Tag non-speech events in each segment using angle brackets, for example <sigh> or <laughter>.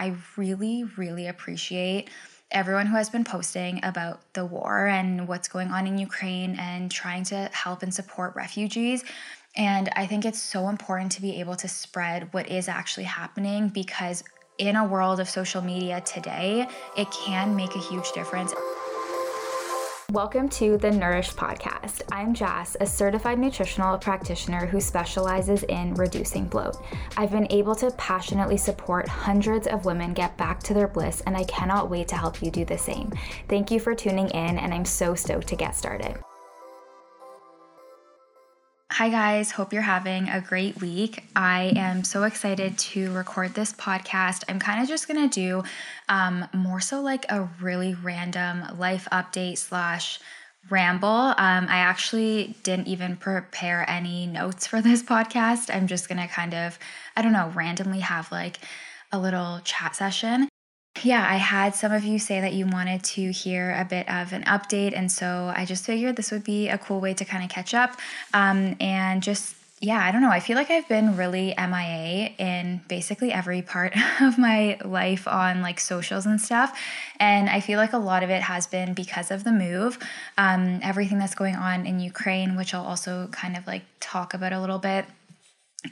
I really, really appreciate everyone who has been posting about the war and what's going on in Ukraine and trying to help and support refugees. And I think it's so important to be able to spread what is actually happening because in a world of social media today, it can make a huge difference. Welcome to the Nourish Podcast. I'm Jass, a certified nutritional practitioner who specializes in reducing bloat. I've been able to passionately support hundreds of women get back to their bliss, and I cannot wait to help you do the same. Thank you for tuning in, and I'm so stoked to get started. Hi, guys. Hope you're having a great week. I am so excited to record this podcast. I'm kind of just going to do um, more so like a really random life update slash ramble. Um, I actually didn't even prepare any notes for this <laughs> podcast. I'm just going to kind of, I don't know, randomly have like a little chat session yeah, I had some of you say that you wanted to hear a bit of an update. And so I just figured this would be a cool way to kind of catch up um, and just yeah, I don't know. I feel like I've been really MIA in basically every part <laughs> of my life on like socials and stuff. And I feel like a lot of it has been because of the move, um, everything that's going on in Ukraine, which I'll also kind of like talk about a little bit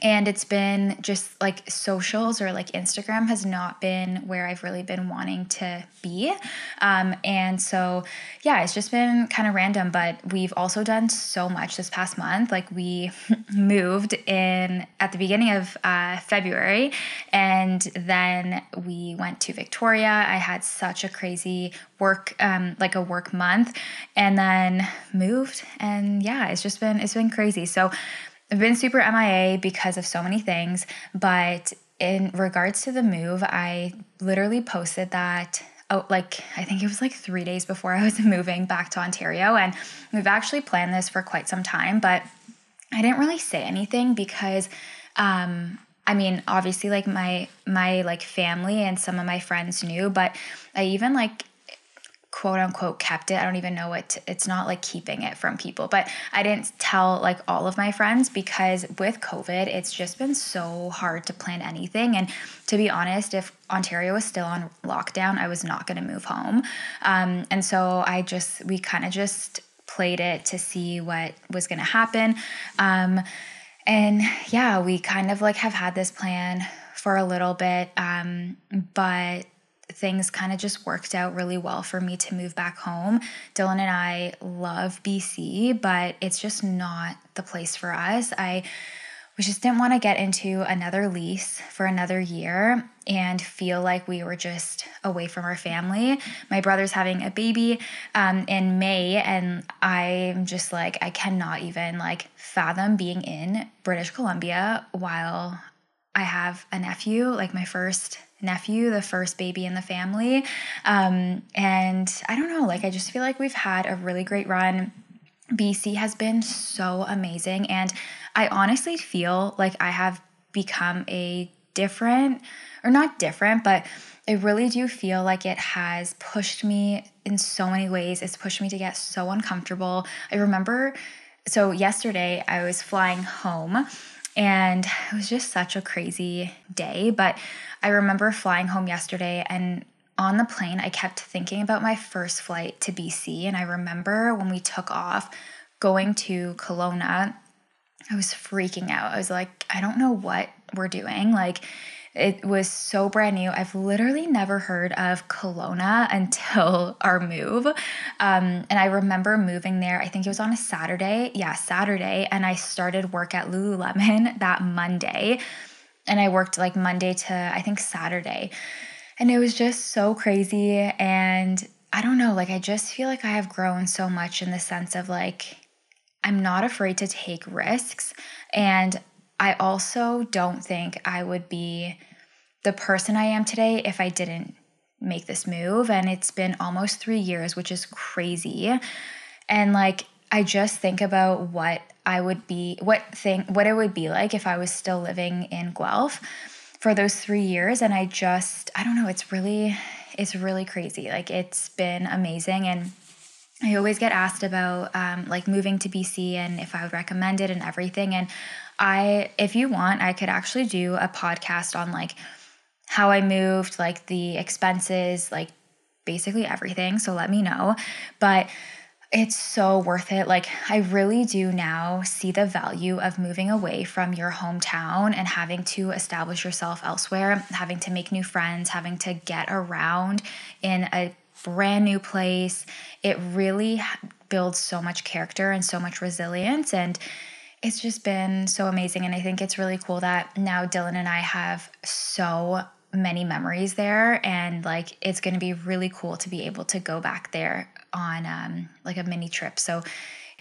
and it's been just like socials or like Instagram has not been where I've really been wanting to be. Um, and so, yeah, it's just been kind of random, but we've also done so much this past month. Like, we <laughs> moved in at the beginning of uh, February, and then we went to Victoria. I had such a crazy work, um, like a work month, and then moved. And yeah, it's just been, it's been crazy. So, I've been super MIA because of so many things, but in regards to the move, I literally posted that oh like I think it was like 3 days before I was <laughs> moving back to Ontario and we've actually planned this for quite some time, but I didn't really say anything because um I mean, obviously like my my like family and some of my friends knew, but I even like quote unquote kept it. I don't even know what to, it's not like keeping it from people, but I didn't tell like all of my friends because with COVID, it's just been so hard to plan anything. And to be honest, if Ontario was still on lockdown, I was not going to move home. Um, and so I just, we kind of just played it to see what was going to happen. Um, and yeah, we kind of like have had this plan for a little bit. Um, but things kind of just worked out really well for me to move back home. Dylan and I love BC, but it's just not the place for us. I we just didn't want to get into another lease for another year and feel like we were just away from our family. My brother's having a baby um, in May, and I'm just like, I cannot even like fathom being in British Columbia while I have a nephew, like my first nephew, the first baby in the family. Um, and I don't know, like, I just feel like we've had a really great run. BC has been so amazing. And I honestly feel like I have become a different, or not different, but I really do feel like it has pushed me in so many ways. It's pushed me to get so uncomfortable. I remember, so yesterday I was flying home and it was just such a crazy day. But I remember flying home yesterday and on the plane, I kept thinking about my first flight to BC. And I remember when we took off going to Kelowna, I was freaking out. I was like, I don't know what we're doing. Like, it was so brand new. I've literally never heard of Kelowna <laughs> until our move. Um, and I remember moving there, I think it was on a Saturday. Yeah, Saturday. And I started work at Lululemon <laughs> that Monday. And I worked like Monday to, I think, Saturday. And it was just so crazy. And I don't know, like, I just feel like I have grown so much in the sense of like, I'm not afraid to take risks. And I also don't think I would be the person I am today if I didn't make this move. And it's been almost three years, which is crazy. And like, I just think about what I would be, what thing, what it would be like if I was still living in Guelph for those three years. And I just, I don't know, it's really, it's really crazy. Like, it's been amazing. And I always get asked about um, like moving to BC and if I would recommend it and everything. And I, if you want, I could actually do a podcast on like how I moved, like the expenses, like basically everything. So let me know. But it's so worth it. Like, I really do now see the value of moving away from your hometown and having to establish yourself elsewhere, having to make new friends, having to get around in a brand new place. It really builds so much character and so much resilience. And it's just been so amazing. And I think it's really cool that now Dylan and I have so many memories there. And like, it's going to be really cool to be able to go back there on um, like a mini trip. So,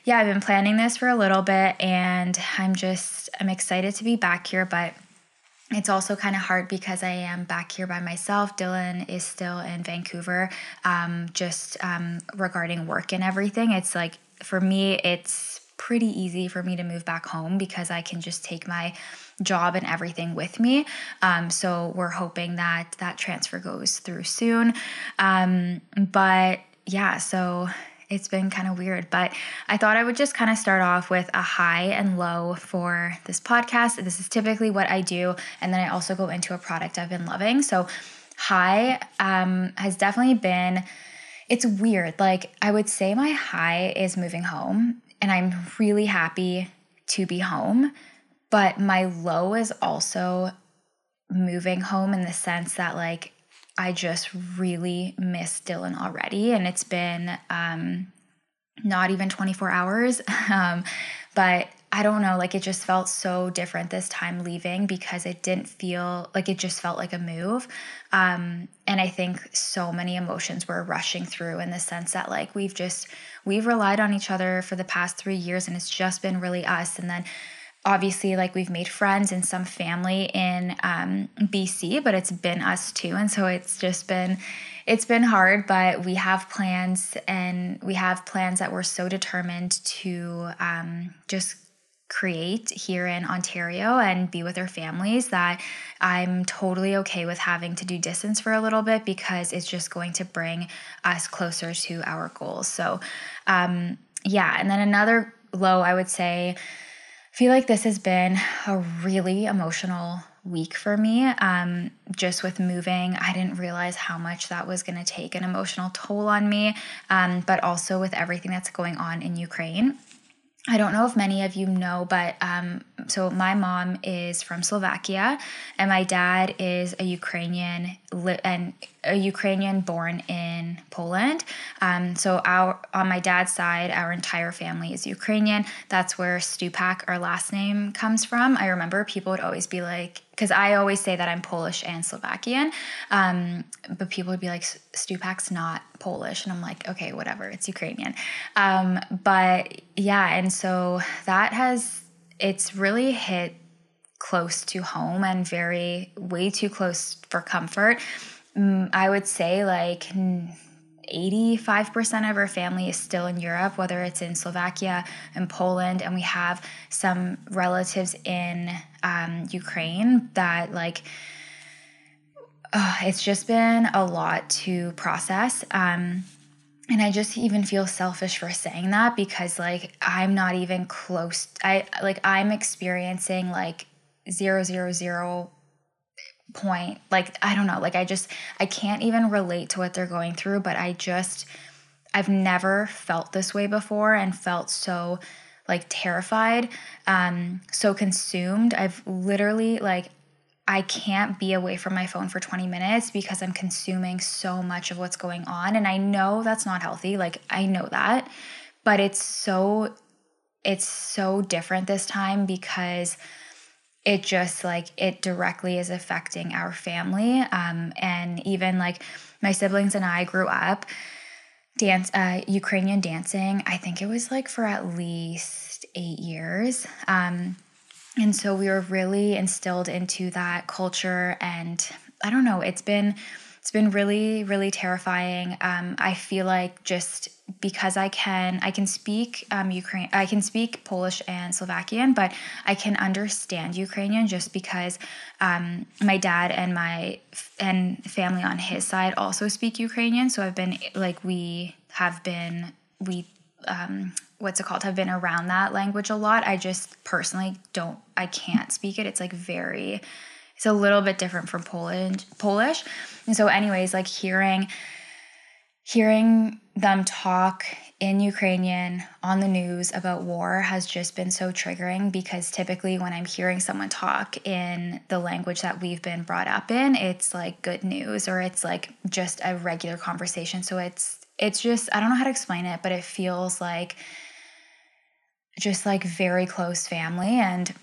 yeah, I've been planning this for a little bit and I'm just, I'm excited to be back here, but it's also kind of hard because I am back here by myself. Dylan is still in Vancouver, um, just um, regarding work and everything. It's like, for me, it's pretty easy for me to move back home because I can just take my job and everything with me. Um, so we're hoping that that transfer goes through soon. Um, but yeah, so it's been kind of weird, but I thought I would just kind of start off with a high and low for this podcast. This is typically what I do, and then I also go into a product I've been loving. So, high um, has definitely been. It's weird. Like I would say, my high is moving home, and I'm really happy to be home. But my low is also moving home in the sense that like I just really miss Dylan already. And it's been um, not even 24 hours. <laughs> um, but I don't know, like it just felt so different this time leaving because it didn't feel like it just felt like a move. Um, and I think so many emotions were rushing through in the sense that like we've just, we've relied on each other for the past three years and it's just been really us. And then obviously like we've made friends and some family in um, BC, but it's been us too, and so it's just been it's been hard. But we have plans, and we have plans that we're so determined to um, just create here in Ontario and be with our families that I'm totally okay with having to do distance for a little bit because it's just going to bring us closer to our goals. So, um, yeah, and then another low I would say feel like this has been a really emotional week for me. Um, just with moving, I didn't realize how much that was going to take an emotional toll on me, um, but also with everything that's going on in Ukraine. I don't know if many of you know, but um, so my mom is from Slovakia, and my dad is a Ukrainian and a Ukrainian born in Poland. Um, so our on my dad's side, our entire family is Ukrainian. That's where Stupak, our last name, comes from. I remember people would always be like, because I always say that I'm Polish and Slovakian, um, but people would be like, Stupak's not Polish, and I'm like, okay, whatever, it's Ukrainian. Um, but yeah, and so that has it's really hit close to home and very way too close for comfort. Mm, I would say like 85% of our family is still in Europe, whether it's in Slovakia and Poland, and we have some relatives in um, Ukraine that like. Uh, it's just been a lot to process. Um, and I just even feel selfish for saying that because like I'm not even close I like I'm experiencing like zero zero zero point like I don't know like I just I can't even relate to what they're going through but I just I've never felt this way before and felt so like terrified um so consumed. I've literally like I can't be away from my phone for 20 minutes because I'm consuming so much of what's going on. And I know that's not healthy. Like, I know that. But it's so, it's so different this time because it just like, it directly is affecting our family. Um, and even like my siblings and I grew up dance, uh, Ukrainian dancing. I think it was like for at least eight years. Um, and so we were really instilled into that culture and i don't know it's been it's been really really terrifying. Um, i feel like just because i can i can speak um, ukraine i can speak polish and slovakian but i can understand ukrainian just because um, my dad and my and family on his side also speak ukrainian. So i've been like we have been we um, what's it called have been around that language a lot i just personally don't i can't speak it it's like very it's a little bit different from Polish. Polish, and so, anyways, like hearing hearing them talk in Ukrainian on the news about war has just been so triggering because typically when I'm hearing someone talk in the language that we've been brought up in, it's like good news or it's like just a regular conversation. So it's it's just I don't know how to explain it, but it feels like just like very close family and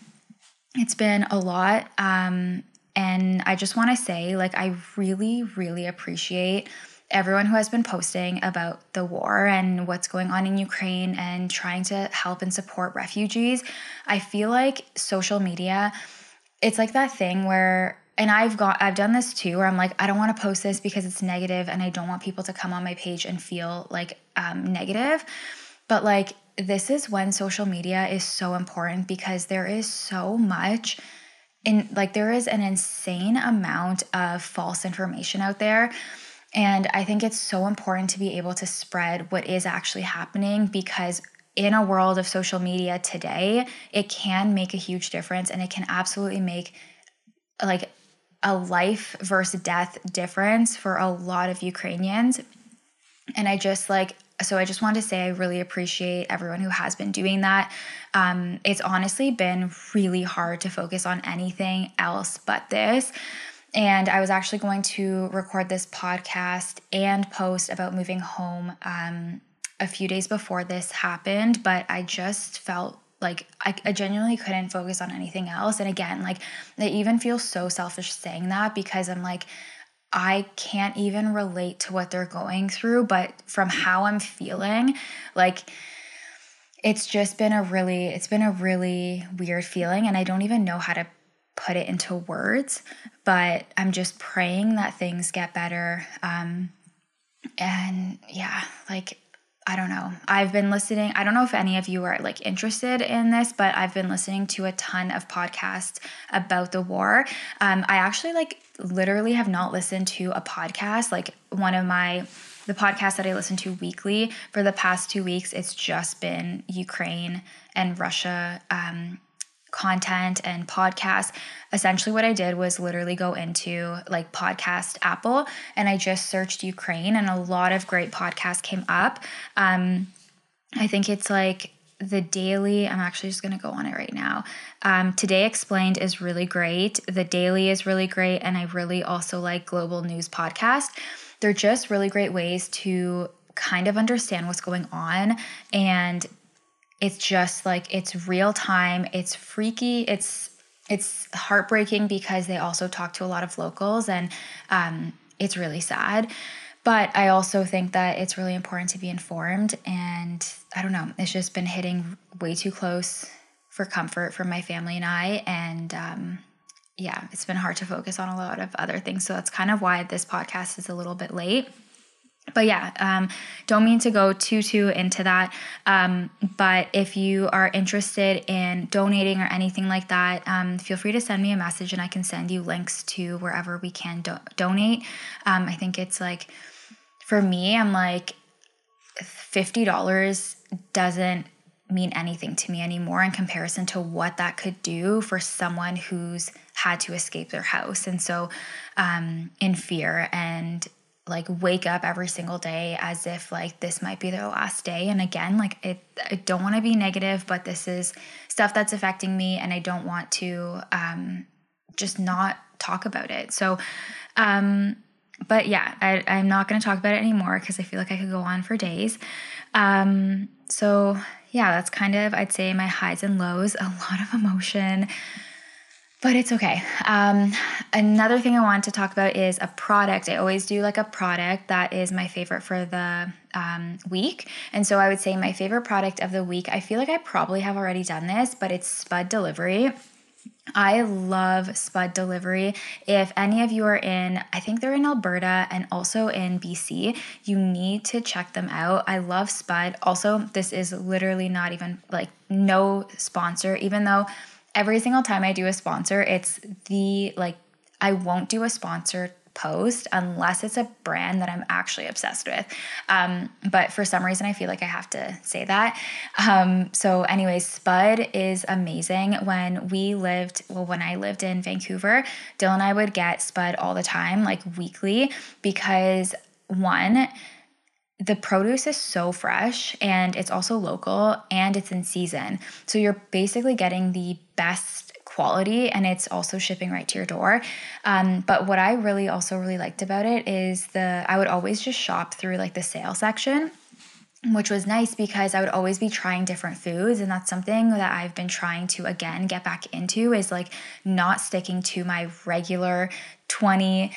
it's been a lot um and I just want to say like I really really appreciate everyone who has been posting about the war and what's going on in Ukraine and trying to help and support refugees. I feel like social media, it's like that thing where and I've got I've done this too where I'm like I don't want to post this because it's negative and I don't want people to come on my page and feel like um, negative. But like this is when social media is so important because there is so much in like there is an insane amount of false information out there and I think it's so important to be able to spread what is actually happening because in a world of social media today, it can make a huge difference and it can absolutely make like a life versus death difference for a lot of Ukrainians. And I just like, so I just wanted to say I really appreciate everyone who has been doing that. Um, it's honestly been really hard to focus on anything else but this. And I was actually going to record this podcast and post about moving home um, a few days before this happened, but I just felt like I, I, genuinely couldn't focus on anything else. And again, like I even feel so selfish saying that because I'm like, I can't even relate to what they're going through, but from how I'm feeling, like it's just been a really, it's been a really weird feeling. And I don't even know how to put it into words, but I'm just praying that things get better. Um, and yeah, like, I don't know. I've been listening. I don't know if any of you are like interested in this, but I've been listening to a ton of podcasts about the war. Um, I actually like literally have not listened to a podcast. Like one of my the podcast that I listen to weekly for the past two weeks, it's just been Ukraine and Russia um, content and podcasts. Essentially, what I did was literally go into like podcast Apple and I just searched Ukraine, and a lot of great podcasts came up. Um, I think it's like the daily i'm actually just going to go on it right now. Um, today explained is really great. The daily is really great and i really also like global news podcast. They're just really great ways to kind of understand what's going on and it's just like it's real time. It's freaky. It's it's heartbreaking because they also talk to a lot of locals and um, it's really sad but i also think that it's really important to be informed and i don't know it's just been hitting way too close for comfort for my family and i and um, yeah it's been hard to focus on a lot of other things so that's kind of why this podcast is a little bit late but yeah, um, don't mean to go too too into that. Um, but if you are interested in donating or anything like that, um, feel free to send me a message and I can send you links to wherever we can do- donate. Um, I think it's like for me, I'm like fifty dollars doesn't mean anything to me anymore in comparison to what that could do for someone who's had to escape their house. And so um, in fear and like wake up every single day as if like this might be their last day. And again like it i don't want to be negative but this is stuff that's affecting me and i don't want to um just not talk about it. So um but yeah I, i'm not going to talk about it anymore because i feel like i could go on for days um so yeah that's kind of i'd say my highs and lows a lot of emotion but it's okay. Um, another thing I want to talk about is a product. I always do like a product that is my favorite for the um, week. And so I would say my favorite product of the week, I feel like I probably have already done this, but it's Spud Delivery. I love Spud Delivery. If any of you are in, I think they're in Alberta and also in BC, you need to check them out. I love Spud. Also, this is literally not even like no sponsor, even though every single time I do a sponsor, it's the like I won't do a sponsor post unless it's a brand that I'm actually obsessed with. Um, but for some reason, I feel like I have to say that. Um, so, anyway, Spud is amazing. When we lived, well, when I lived in Vancouver, Dylan and I would get Spud all the time, like weekly, because one, the produce is so fresh and it's also local and it's in season. So you're basically getting the best quality and it's also shipping right to your door. Um, but what I really also really liked about it is the I would always just shop through like the sale section which was nice because I would always be trying different foods and that's something that I've been trying to again get back into is like not sticking to my regular 20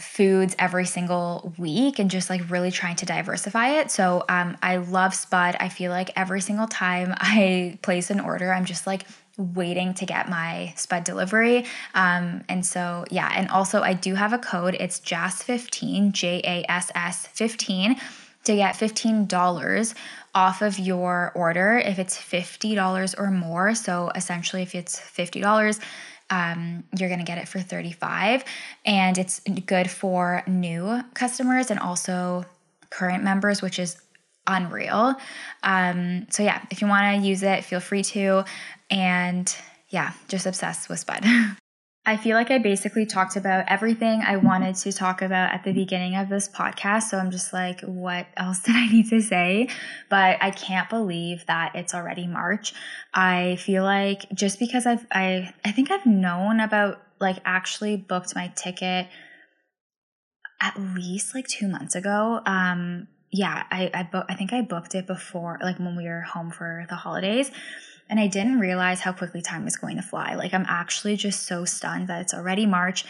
foods every single week and just like really trying to diversify it. So um, I love Spud. I feel like every single time <laughs> I place an order, I'm just like waiting to get my Spud delivery. Um, and so, yeah, and also I do have a code. It's JASS15, J A S S 15, to get $15 off of your order if it's $50 or more. So essentially, if it's $50, um, you're going to get it for 35 and it's good for new customers and also current members which is unreal um, so yeah if you want to use it feel free to and yeah just obsessed with spud <laughs> I feel like I basically talked about everything I wanted to talk about at the beginning of this podcast. So I'm just like, what else <laughs> did I need to say? But I can't believe that it's already March. I feel like just because I've, I, I think I've known about like actually booked my ticket at least like two months ago. Um, yeah, I, I, bo- I think I booked it before, like when we were home for the holidays. And I didn't realize how quickly time was going to fly. Like, I'm actually just so stunned that it's already March.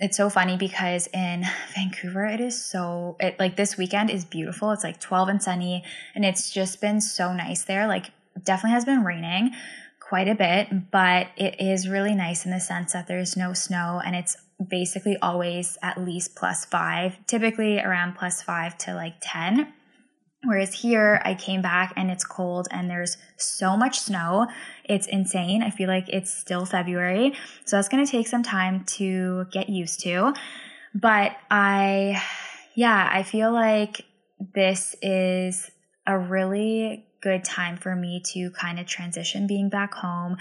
It's so funny because in <laughs> Vancouver, it is so, it, like, this weekend is beautiful. It's like 12 and sunny, and it's just been so nice there. Like, definitely has been raining quite a bit, but it is really nice in the sense that there's no snow and it's basically always at least plus five, typically around plus five to like 10. Whereas here, I came back and it's cold and there's so much snow. It's insane. I feel like it's still February. So that's going to take some time to get used to. But I, yeah, I feel like this is a really good time for me to kind of transition being back home.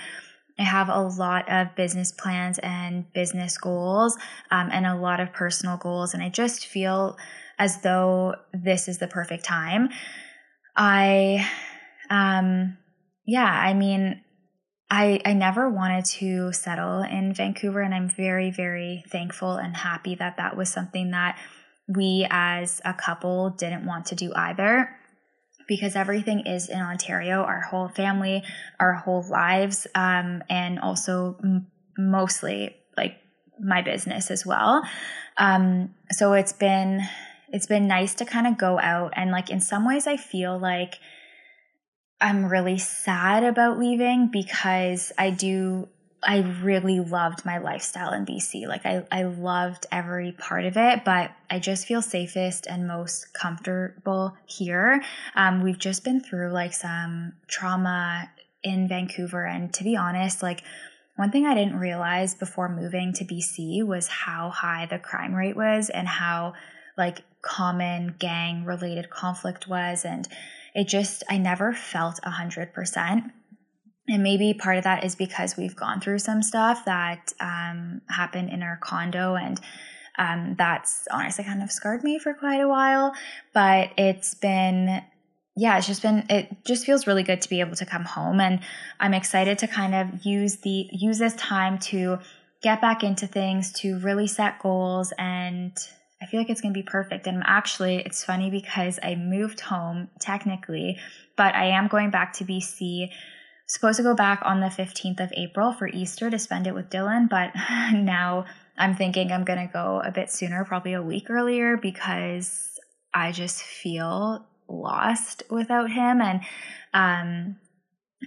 I have a lot of business plans and business goals um, and a lot of personal goals. And I just feel as though this is the perfect time. I, um, yeah, I mean, I, I never wanted to settle in Vancouver, and I'm very, very thankful and happy that that was something that we as a couple didn't want to do either because everything is in Ontario, our whole family, our whole lives, um, and also m- mostly like my business as well. Um, so it's been it's been nice to kind of go out and like in some ways I feel like I'm really sad about leaving because I do I really loved my lifestyle in BC. Like I, I loved every part of it, but I just feel safest and most comfortable here. Um, we've just been through like some trauma in Vancouver. And to be honest, like one thing I didn't realize before moving to BC was how high the crime rate was and how like common gang related conflict was. And it just, I never felt a hundred percent. And maybe part of that is because we've gone through some stuff that um, happened in our condo and um, that's honestly kind of scarred me for quite a while. But it's been yeah, it's just been it just feels really good to be able to come home and I'm excited to kind of use the use this time to get back into things, to really set goals and I feel like it's going to be perfect. And actually, it's funny because I moved home technically, but I am going back to BC. Supposed to go back on the 15th of April for Easter to spend it with Dylan, but <laughs> now I'm thinking I'm going to go a bit sooner, probably a week earlier, because I just feel lost without him. And um,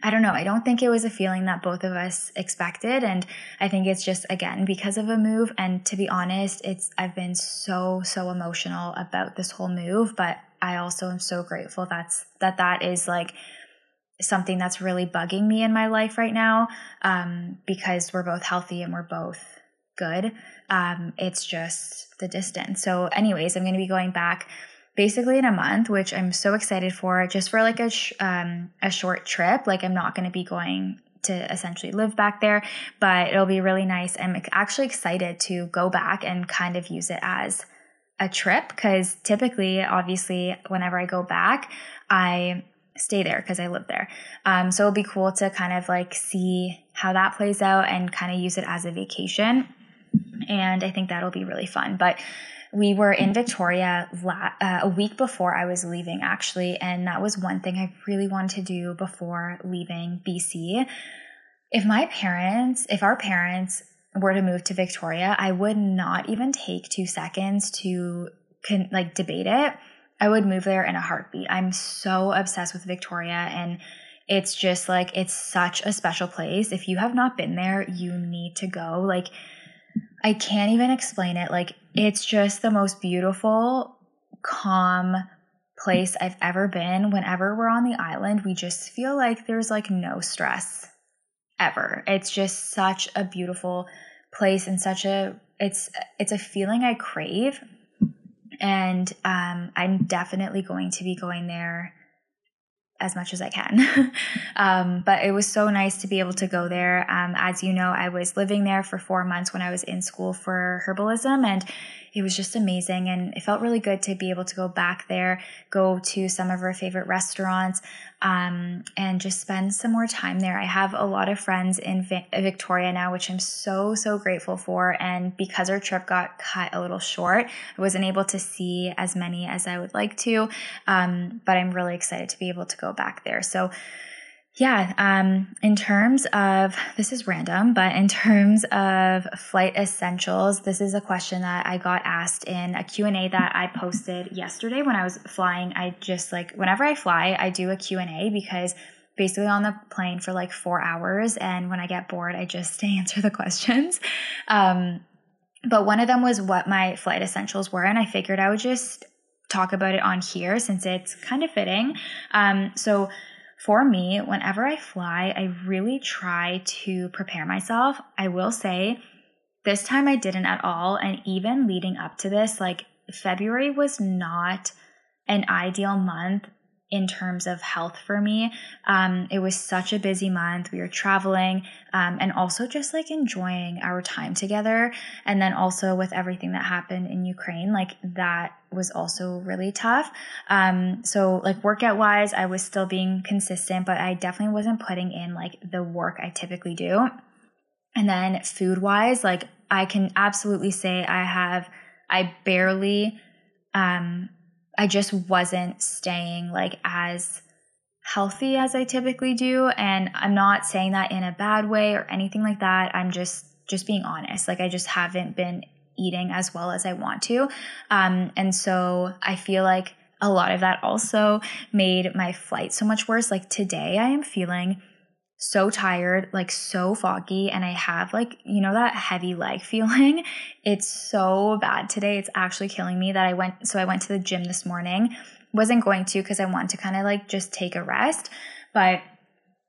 I don't know. I don't think it was a feeling that both of us expected. And I think it's just, again, because of a move. And to be honest, it's, I've been so, so emotional about this whole move. But I also am so grateful that's, that that is like something that's really bugging me in my life right now. Um, because we're both healthy and we're both good. Um, it's just the distance. So, anyways, I'm going to be going back basically in a month, which I'm so excited for, just for like a sh- um, a short trip. Like I'm not going to be going to essentially live back there, but it'll be really nice. I'm actually excited to go back and kind of use it as a trip because typically, obviously, whenever I go back, I stay there because I live there. Um, so it'll be cool to kind of like see how that plays out and kind of use it as a vacation. And I think that'll be really fun. But we were in Victoria la- uh, a week before I was leaving, actually, and that was one thing I really wanted to do before leaving BC. If my parents, if our parents were to move to Victoria, I would not even take two seconds to con- like debate it. I would move there in a heartbeat. I'm so obsessed with Victoria and it's just like it's such a special place. If you have not been there, you need to go. Like I can't even explain it. Like, it's just the most beautiful, calm place I've ever been. Whenever we're on the island, we just feel like there's like no stress ever. It's just such a beautiful place and such a it's it's a feeling I crave. And um, I'm definitely going to be going there as much as I can. <laughs> um, but it was so nice to be able to go there. Um, as you know, I was living there for four months when I was in school for herbalism, and it was just amazing and it felt really good to be able to go back there, go to some of our favorite restaurants, um, and just spend some more time there. I have a lot of friends in Vi- Victoria now, which I'm so, so grateful for. And because our trip got cut a little short, I wasn't able to see as many as I would like to. Um, but I'm really excited to be able to go back there. So, yeah, um, in terms of this is random, but in <laughs> terms of flight essentials, this is a question that I got asked in a Q&A that I posted yesterday when I was flying. I just like whenever I fly, I do a Q&A because basically on the plane for like 4 hours and when I get bored, I just <laughs> answer the questions. Um, but one of them was what my flight essentials were and I figured I would just talk about it on here since it's kind of fitting. Um, so for me, whenever I fly, I really try to prepare myself. I will say this time I didn't at all. And even leading up to this, like February was not an ideal month in terms of health for me. Um, it was such a busy month. We were traveling um, and also just like enjoying our time together. And then also with everything that happened in Ukraine, like that was also really tough. Um, so, like workout wise, I was still being consistent, but I definitely wasn't putting in like the work I typically do. And then food wise, like I can absolutely say I have, I barely, um, I just wasn't staying like as healthy as I typically do and I'm not saying that in a bad way or anything like that. I'm just just being honest. Like I just haven't been eating as well as I want to. Um and so I feel like a lot of that also made my flight so much worse. Like today I am feeling so tired, like so foggy, and I have like, you know, that heavy leg <laughs> feeling. It's so bad today. It's actually killing me that I went, so I went to the gym this morning. Wasn't going to because I want to kind of like just take a rest, but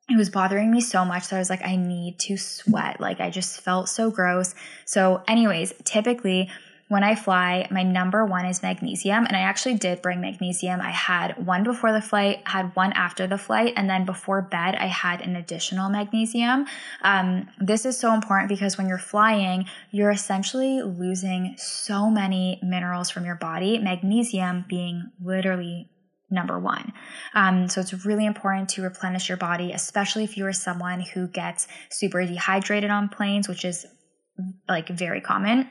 it was bothering me so much that I was like, I need to sweat. Like, I just felt so gross. So, anyways, typically, when I fly, my number one is magnesium. And I actually did bring magnesium. I had one before the flight, had one after the flight, and then before bed, I had an additional magnesium. Um, this is so important because when you're flying, you're essentially losing so many minerals from your body, magnesium being literally number one. Um, so it's really important to replenish your body, especially if you are someone who gets super dehydrated on planes, which is like very common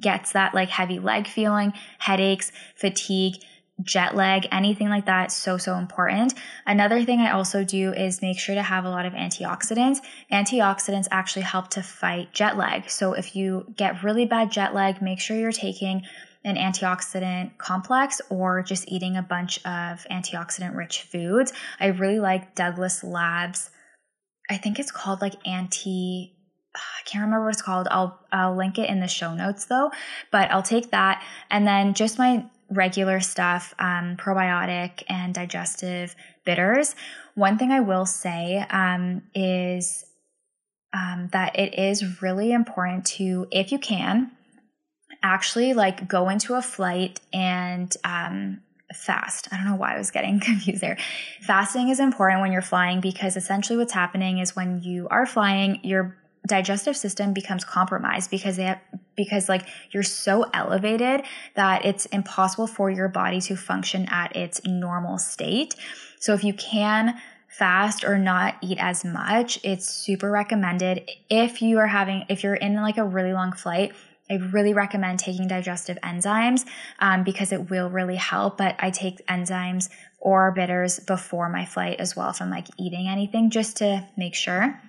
gets that like heavy leg feeling, headaches, fatigue, jet lag, anything like that, so, so important. Another thing I also do is make sure to have a lot of antioxidants. Antioxidants actually help to fight jet lag. So if you get really bad jet lag, make sure you're taking an antioxidant complex or just eating a bunch of antioxidant rich foods. I really like Douglas Labs. I think it's called like anti I can't remember what it's called. I'll I'll link it in the show notes though. But I'll take that and then just my regular stuff, um, probiotic and digestive bitters. One thing I will say um, is um, that it is really important to, if you can, actually like go into a flight and um, fast. I don't know why I was getting <laughs> confused there. Fasting is important when you're flying because essentially what's happening is when you are flying, your digestive system becomes compromised because they have, because like you're so elevated that it's impossible for your body to function at its normal state. So if you can fast or not eat as much, it's super recommended if you are having if you're in like a really long flight I really recommend taking digestive enzymes um, because it will really help. But I take enzymes or bitters before my flight as well if I'm like eating anything just to make sure.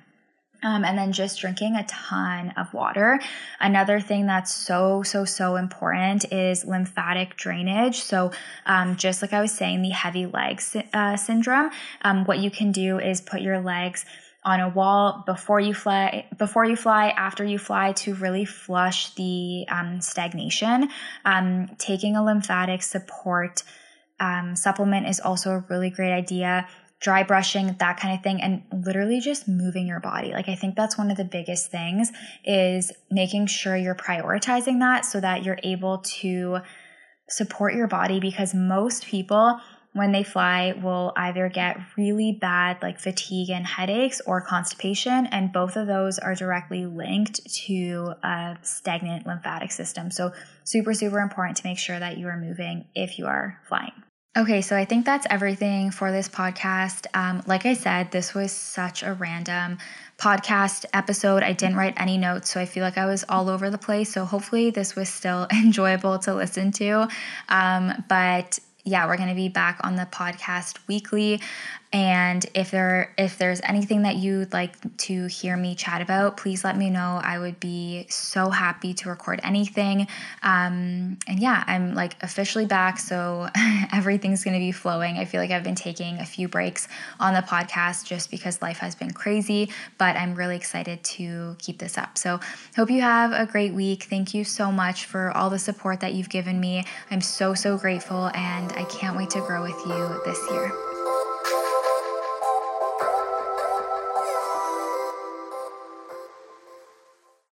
Um, and then just drinking a ton of water. Another thing that's so, so, so important is lymphatic drainage. So, um, just like I was saying, the heavy leg uh, syndrome, um, what you can do is put your legs on a wall before you fly before you fly after you fly to really flush the um, stagnation um, taking a lymphatic support um, supplement is also a really great idea dry brushing that kind of thing and literally just moving your body. Like i think that's one of the biggest things is making sure you're prioritizing that so that you're able to support your body because most people when they fly will either get really bad like fatigue and headaches or constipation and both of those are directly linked to a stagnant lymphatic system. So super super important to make sure that you are moving if you are flying Okay, so I think that's everything for this podcast. Um, like I said, this was such a random podcast episode. I didn't write any notes, so I feel like I was all over the place. So hopefully, this was still <laughs> enjoyable to listen to. Um, but yeah, we're going to be back on the podcast weekly. And if there if there's anything that you'd like to hear me chat about, please let me know. I would be so happy to record anything. Um, and yeah, I'm like officially back, so <laughs> everything's to be flowing. I feel like I've been taking a few breaks on the podcast just because life has been crazy, but I'm really excited to keep this up. So hope you have a great week. Thank you so much for all the support that you've given me. I'm so so grateful, and I can't wait to grow with you this year.